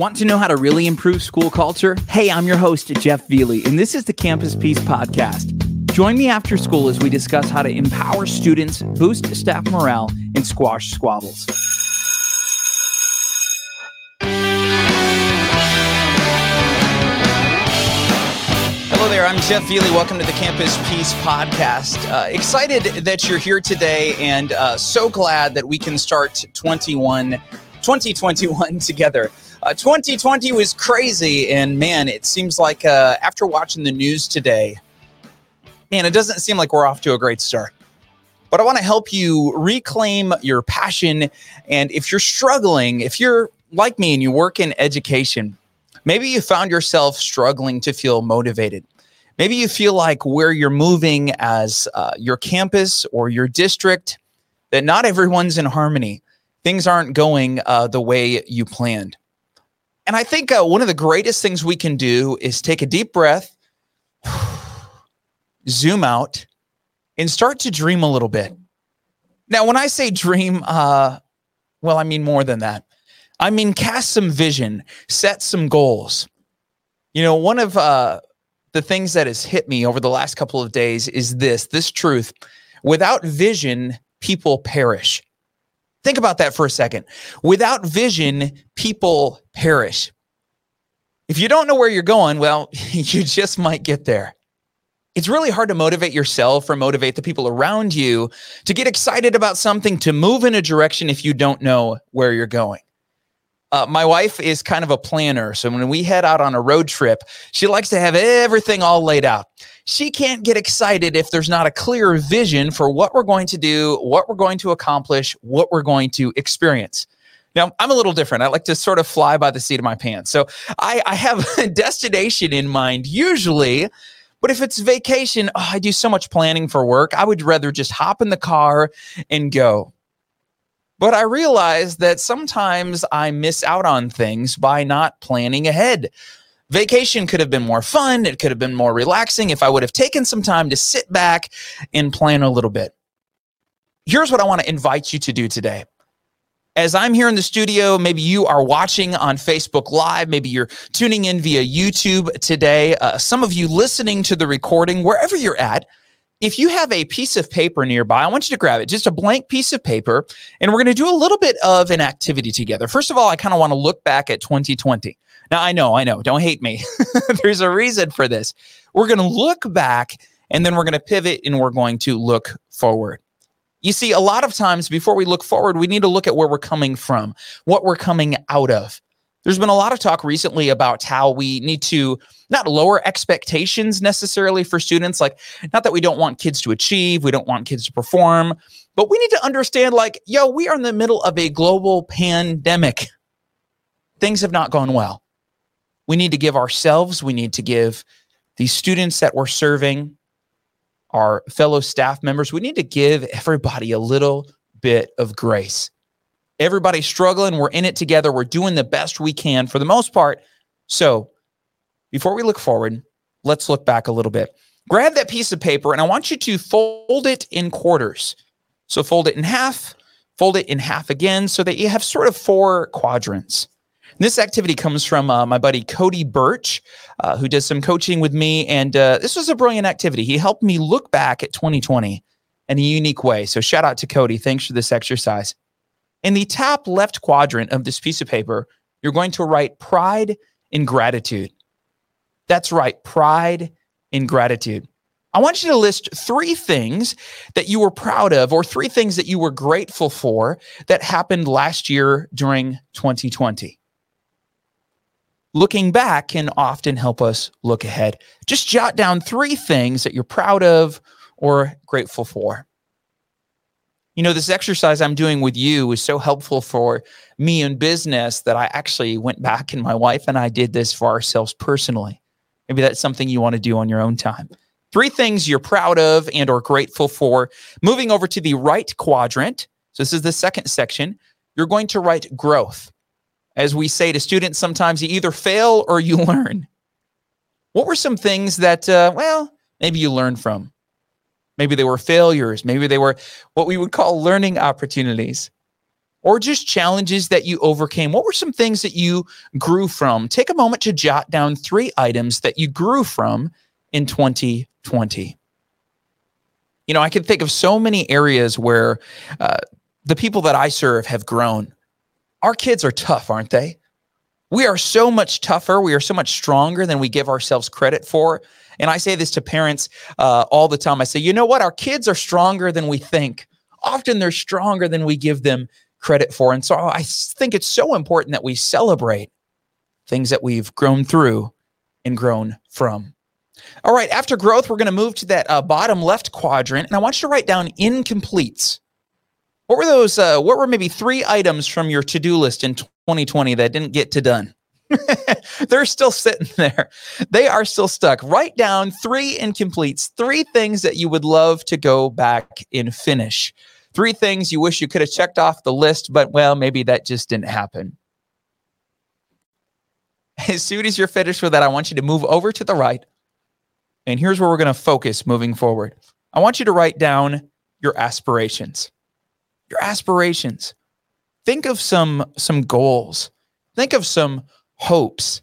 Want to know how to really improve school culture? Hey, I'm your host, Jeff Veley, and this is the Campus Peace Podcast. Join me after school as we discuss how to empower students, boost staff morale, and squash squabbles. Hello there, I'm Jeff Veley. Welcome to the Campus Peace Podcast. Uh, excited that you're here today and uh, so glad that we can start 21, 2021 together. Uh, 2020 was crazy, and man, it seems like uh, after watching the news today, man, it doesn't seem like we're off to a great start. But I want to help you reclaim your passion. And if you're struggling, if you're like me and you work in education, maybe you found yourself struggling to feel motivated. Maybe you feel like where you're moving as uh, your campus or your district, that not everyone's in harmony. Things aren't going uh, the way you planned. And I think uh, one of the greatest things we can do is take a deep breath, zoom out, and start to dream a little bit. Now, when I say dream, uh, well, I mean more than that. I mean, cast some vision, set some goals. You know, one of uh, the things that has hit me over the last couple of days is this this truth without vision, people perish. Think about that for a second. Without vision, people perish. If you don't know where you're going, well, you just might get there. It's really hard to motivate yourself or motivate the people around you to get excited about something, to move in a direction if you don't know where you're going. Uh, my wife is kind of a planner. So when we head out on a road trip, she likes to have everything all laid out. She can't get excited if there's not a clear vision for what we're going to do, what we're going to accomplish, what we're going to experience. Now, I'm a little different. I like to sort of fly by the seat of my pants. So I, I have a destination in mind usually. But if it's vacation, oh, I do so much planning for work. I would rather just hop in the car and go. But I realize that sometimes I miss out on things by not planning ahead. Vacation could have been more fun. It could have been more relaxing if I would have taken some time to sit back and plan a little bit. Here's what I want to invite you to do today. As I'm here in the studio, maybe you are watching on Facebook Live, maybe you're tuning in via YouTube today. Uh, some of you listening to the recording, wherever you're at, if you have a piece of paper nearby, I want you to grab it, just a blank piece of paper, and we're going to do a little bit of an activity together. First of all, I kind of want to look back at 2020. Now, I know, I know, don't hate me. There's a reason for this. We're going to look back and then we're going to pivot and we're going to look forward. You see, a lot of times before we look forward, we need to look at where we're coming from, what we're coming out of. There's been a lot of talk recently about how we need to not lower expectations necessarily for students. Like, not that we don't want kids to achieve, we don't want kids to perform, but we need to understand, like, yo, we are in the middle of a global pandemic. Things have not gone well. We need to give ourselves, we need to give these students that we're serving, our fellow staff members, we need to give everybody a little bit of grace. Everybody's struggling. We're in it together. We're doing the best we can for the most part. So, before we look forward, let's look back a little bit. Grab that piece of paper and I want you to fold it in quarters. So, fold it in half, fold it in half again so that you have sort of four quadrants. This activity comes from uh, my buddy Cody Birch, uh, who does some coaching with me. And uh, this was a brilliant activity. He helped me look back at 2020 in a unique way. So, shout out to Cody. Thanks for this exercise. In the top left quadrant of this piece of paper, you're going to write pride and gratitude. That's right, pride and gratitude. I want you to list three things that you were proud of or three things that you were grateful for that happened last year during 2020. Looking back can often help us look ahead. Just jot down three things that you're proud of or grateful for you know, this exercise I'm doing with you is so helpful for me in business that I actually went back and my wife and I did this for ourselves personally. Maybe that's something you want to do on your own time. Three things you're proud of and or grateful for. Moving over to the right quadrant. So this is the second section. You're going to write growth. As we say to students, sometimes you either fail or you learn. What were some things that, uh, well, maybe you learned from? Maybe they were failures. Maybe they were what we would call learning opportunities. or just challenges that you overcame? What were some things that you grew from? Take a moment to jot down three items that you grew from in 2020. You know, I can think of so many areas where uh, the people that I serve have grown. Our kids are tough, aren't they? We are so much tougher. We are so much stronger than we give ourselves credit for. And I say this to parents uh, all the time. I say, you know what? Our kids are stronger than we think. Often they're stronger than we give them credit for. And so I think it's so important that we celebrate things that we've grown through and grown from. All right, after growth, we're going to move to that uh, bottom left quadrant, and I want you to write down incompletes. What were those? Uh, what were maybe three items from your to do list in 2020 that didn't get to done? They're still sitting there. They are still stuck. Write down three incompletes, three things that you would love to go back and finish. Three things you wish you could have checked off the list, but well, maybe that just didn't happen. As soon as you're finished with that, I want you to move over to the right. And here's where we're going to focus moving forward. I want you to write down your aspirations. Your aspirations. Think of some some goals. Think of some hopes.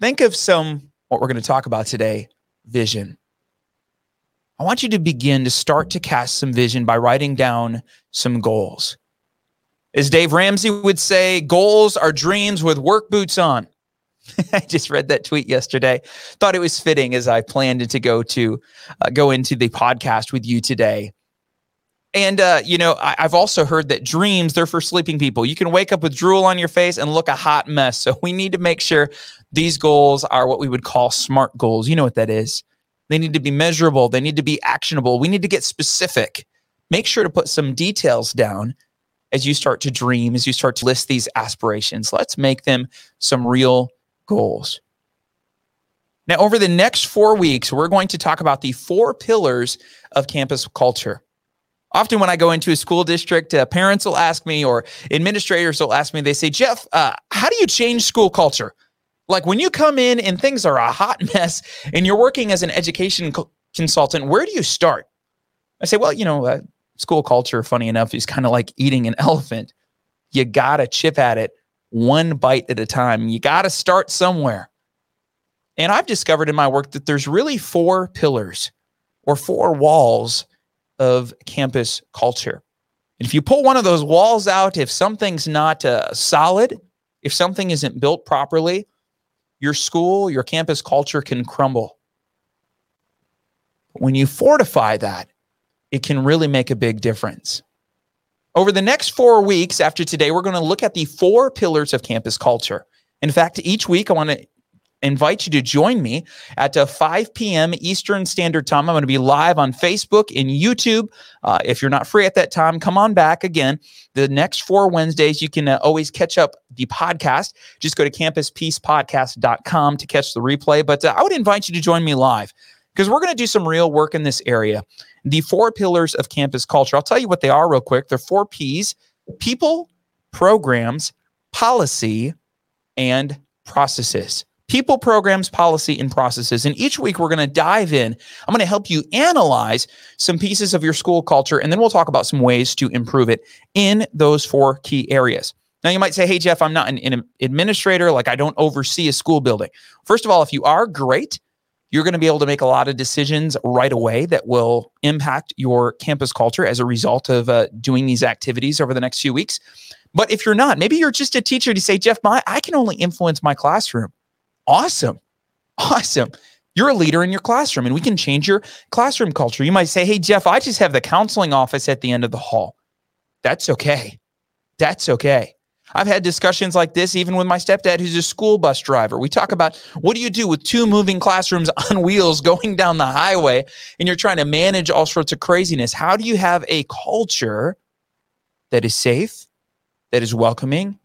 Think of some what we're going to talk about today, vision. I want you to begin to start to cast some vision by writing down some goals. As Dave Ramsey would say, goals are dreams with work boots on. I just read that tweet yesterday. Thought it was fitting as I planned to go to uh, go into the podcast with you today. And uh, you know, I, have also heard that dreams they're for sleeping people. You can wake up with drool on your face and look a hot mess. So we need to make sure these goals are what we would call smart goals. You know what that is? They need to be measurable, they need to be actionable. We need to get specific. Make sure to put some details down as you start to dream, as you start to list these aspirations. Let's make them some real goals. Now, over the next four weeks, we're going to talk about the four pillars of campus culture. Often, when I go into a school district, uh, parents will ask me, or administrators will ask me, they say, Jeff, uh, how do you change school culture? Like when you come in and things are a hot mess and you're working as an education co- consultant, where do you start? I say, well, you know, uh, school culture, funny enough, is kind of like eating an elephant. You got to chip at it one bite at a time. You got to start somewhere. And I've discovered in my work that there's really four pillars or four walls of campus culture. And if you pull one of those walls out, if something's not uh, solid, if something isn't built properly, your school, your campus culture can crumble. But when you fortify that, it can really make a big difference. Over the next four weeks after today, we're going to look at the four pillars of campus culture. In fact, each week I want to invite you to join me at uh, 5 p.m. Eastern Standard Time. I'm going to be live on Facebook and YouTube. Uh, if you're not free at that time, come on back again. The next four Wednesdays, you can uh, always catch up the podcast. Just go to campuspeacepodcast.com to catch the replay. But uh, I would invite you to join me live because we're going to do some real work in this area. The four pillars of campus culture, I'll tell you what they are real quick. They're four P's people, programs, policy, and processes. People, programs, policy, and processes. And each week we're going to dive in. I'm going to help you analyze some pieces of your school culture, and then we'll talk about some ways to improve it in those four key areas. Now, you might say, hey, Jeff, I'm not an, an administrator. Like, I don't oversee a school building. First of all, if you are, great you're going to be able to make a lot of decisions right away that will impact your campus culture as a result of uh, doing these activities over the next few weeks. But if you're not, maybe you're just a teacher to say, Jeff, my, I can only influence my classroom. Awesome. Awesome. You're a leader in your classroom and we can change your classroom culture. You might say, Hey, Jeff, I just have the counseling office at the end of the hall. That's okay. That's okay. I've had discussions like this even with my stepdad, who's a school bus driver. We talk about what do you do with two moving classrooms on wheels going down the highway and you're trying to manage all sorts of craziness? How do you have a culture that is safe, that is welcoming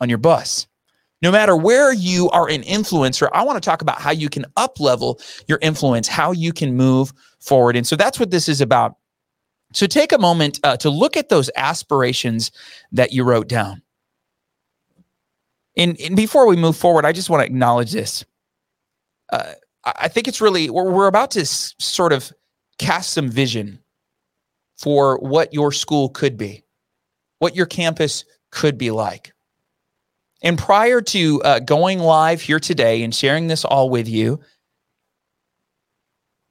on your bus? No matter where you are an influencer, I want to talk about how you can up level your influence, how you can move forward. And so that's what this is about. So take a moment uh, to look at those aspirations that you wrote down. And, and before we move forward, I just want to acknowledge this. Uh, I think it's really, we're, we're about to s- sort of cast some vision for what your school could be, what your campus could be like. And prior to uh, going live here today and sharing this all with you,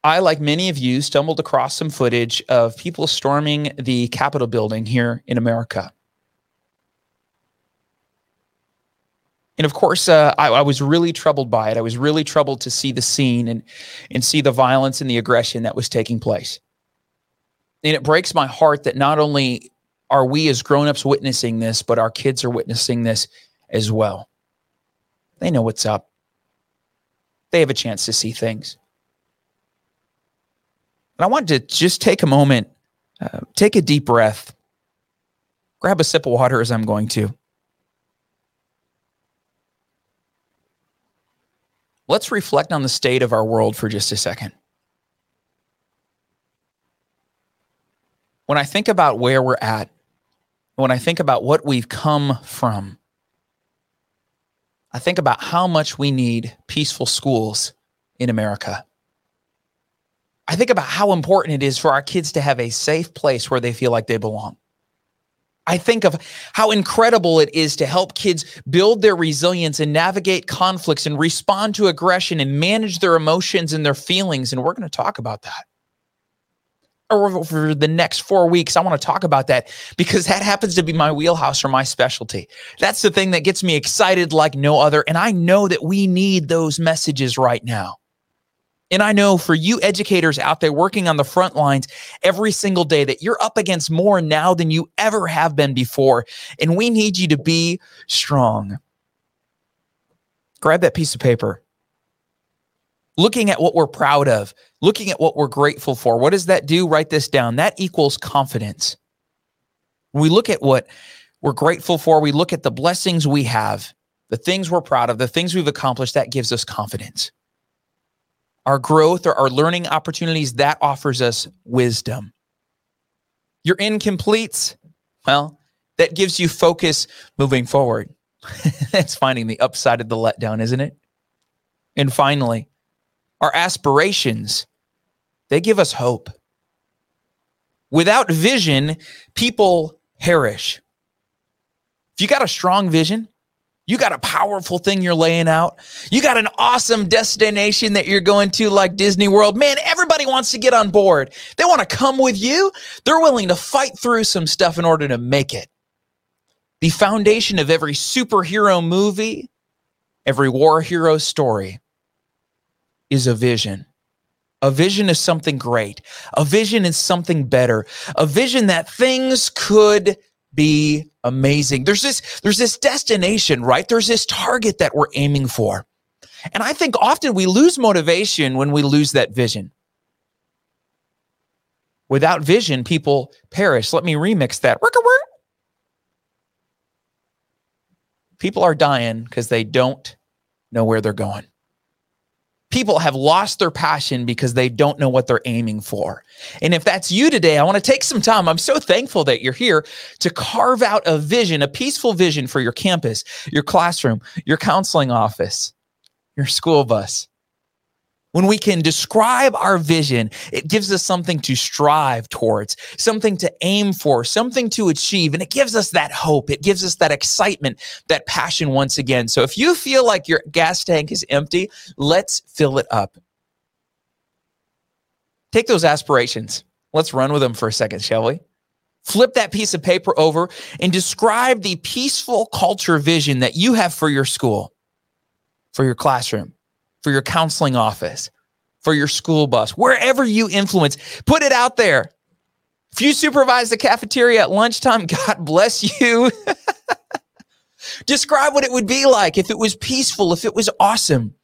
I, like many of you, stumbled across some footage of people storming the Capitol building here in America. And of course, uh, I, I, was really troubled by it. I was really troubled to see the scene and, and see the violence and the aggression that was taking place. And it breaks my heart that not only are we as grown-ups witnessing this, but our kids are witnessing this as well. They know what's up. They have a chance to see things. And I want to just take a moment, uh, take a deep breath, grab a sip of water as I'm going to. Let's reflect on the state of our world for just a second. When I think about where we're at, when I think about what we've come from, I think about how much we need peaceful schools in America. I think about how important it is for our kids to have a safe place where they feel like they belong. I think of how incredible it is to help kids build their resilience and navigate conflicts and respond to aggression and manage their emotions and their feelings. And we're going to talk about that. Over the next four weeks, I want to talk about that because that happens to be my wheelhouse or my specialty. That's the thing that gets me excited like no other. And I know that we need those messages right now. And I know for you educators out there working on the front lines every single day that you're up against more now than you ever have been before. And we need you to be strong. Grab that piece of paper. Looking at what we're proud of, looking at what we're grateful for. What does that do? Write this down. That equals confidence. we look at what we're grateful for, we look at the blessings we have, the things we're proud of, the things we've accomplished, that gives us confidence our growth or our learning opportunities, that offers us wisdom. Your incompletes, well, that gives you focus moving forward. That's finding the upside of the letdown, isn't it? And finally, our aspirations, they give us hope. Without vision, people perish. If you got a strong vision, you got a powerful thing you're laying out. You got an awesome destination that you're going to, like Disney World. Man, everybody wants to get on board. They want to come with you. They're willing to fight through some stuff in order to make it. The foundation of every superhero movie, every war hero story is a vision. A vision is something great. A vision is something better. A vision that things could be amazing. There's this there's this destination, right? There's this target that we're aiming for. And I think often we lose motivation when we lose that vision. Without vision, people perish. Let me remix that. People are dying because they don't know where they're going people have lost their passion because they don't know what they're aiming for. And if that's you today, I want to take some time. I'm so thankful that you're here to carve out a vision, a peaceful vision for your campus, your classroom, your counseling office, your school bus. When we can describe our vision, it gives us something to strive towards, something to aim for, something to achieve. And it gives us that hope. It gives us that excitement, that passion once again. So if you feel like your gas tank is empty, let's fill it up. Take those aspirations. Let's run with them for a second, shall we? Flip that piece of paper over and describe the peaceful culture vision that you have for your school, for your classroom for your counseling office, for your school bus, wherever you influence, put it out there. If you supervise the cafeteria at lunchtime, God bless you. Describe what it would be like if it was peaceful, if it was awesome.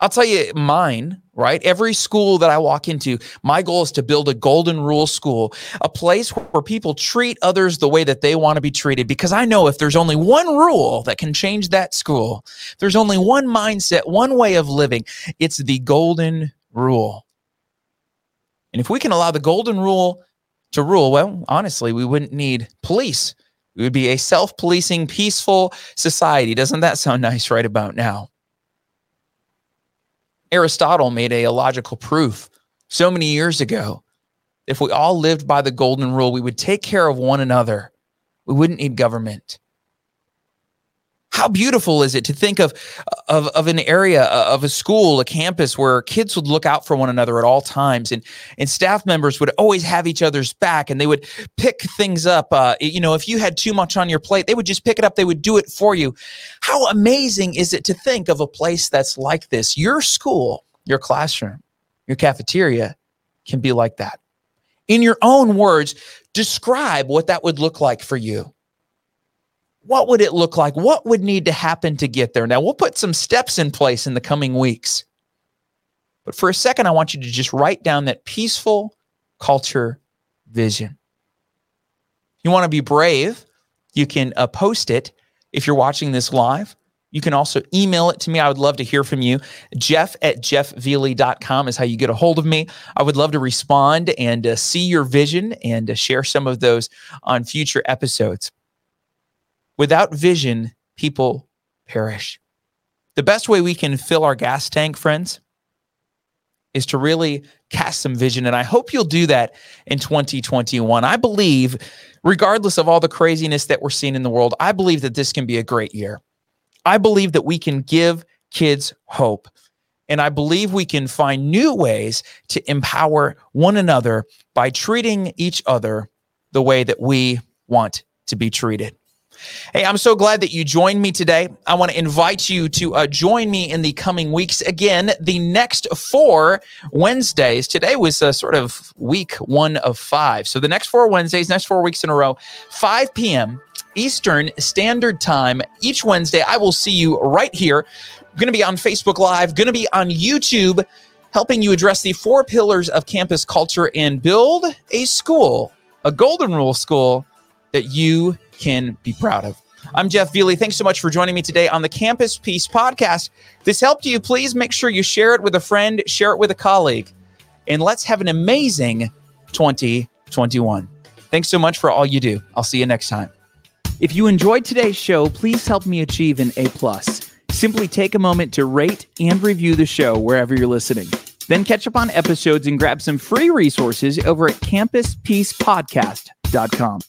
I'll tell you mine, right? Every school that I walk into, my goal is to build a golden rule school, a place where people treat others the way that they want to be treated. Because I know if there's only one rule that can change that school, there's only one mindset, one way of living, it's the golden rule. And if we can allow the golden rule to rule, well, honestly, we wouldn't need police. We would be a self policing, peaceful society. Doesn't that sound nice right about now? Aristotle made a logical proof so many years ago. If we all lived by the golden rule, we would take care of one another We wouldn't need government. How beautiful is it to think of, of, of an area, uh, of a school, a campus where kids would look out for one another at all times and, and staff members would always have each other's back and they would pick things up. Uh, you know, if you had too much on your plate, they would just pick it up. They would do it for you. How amazing is it to think of a place that's like this? Your school, your classroom, your cafeteria can be like that. In your own words, describe what that would look like for you what would it look like? What would need to happen to get there? Now, we'll put some steps in place in the coming weeks. But for a second, I want you to just write down that peaceful culture vision. You want to be brave, you can uh, post it if you're watching this live. You can also email it to me. I would love to hear from you. Jeff at jeffveley.com is how you get a hold of me. I would love to respond and uh, see your vision and uh, share some of those on future episodes. Without vision, people perish. The best way we can fill our gas tank, friends, is to really cast some vision. And I hope you'll do that in 2021. I believe, regardless of all the craziness that we're seeing in the world, I believe that this can be a great year. I believe that we can give kids hope. And I believe we can find new ways to empower one another by treating each other the way that we want to be treated. Hey, I'm so glad that you joined me today. I want to invite you to uh, join me in the coming weeks. Again, the next four Wednesdays. Today was a sort of week one of five. So the next four Wednesdays, next four weeks in a row, 5 p.m. Eastern Standard Time each Wednesday. I will see you right here. going to be on Facebook Live, going to be on YouTube, helping you address the four pillars of campus culture and build a school, a golden rule school that you can be proud of. I'm Jeff Veley. Thanks so much for joining me today on the Campus Peace podcast. If this helped you, please make sure you share it with a friend, share it with a colleague, and let's have an amazing 2021. Thanks so much for all you do. I'll see you next time. If you enjoyed today's show, please help me achieve an A plus. Simply take a moment to rate and review the show wherever you're listening. Then catch up on episodes and grab some free resources over at campuspeacepodcast.com.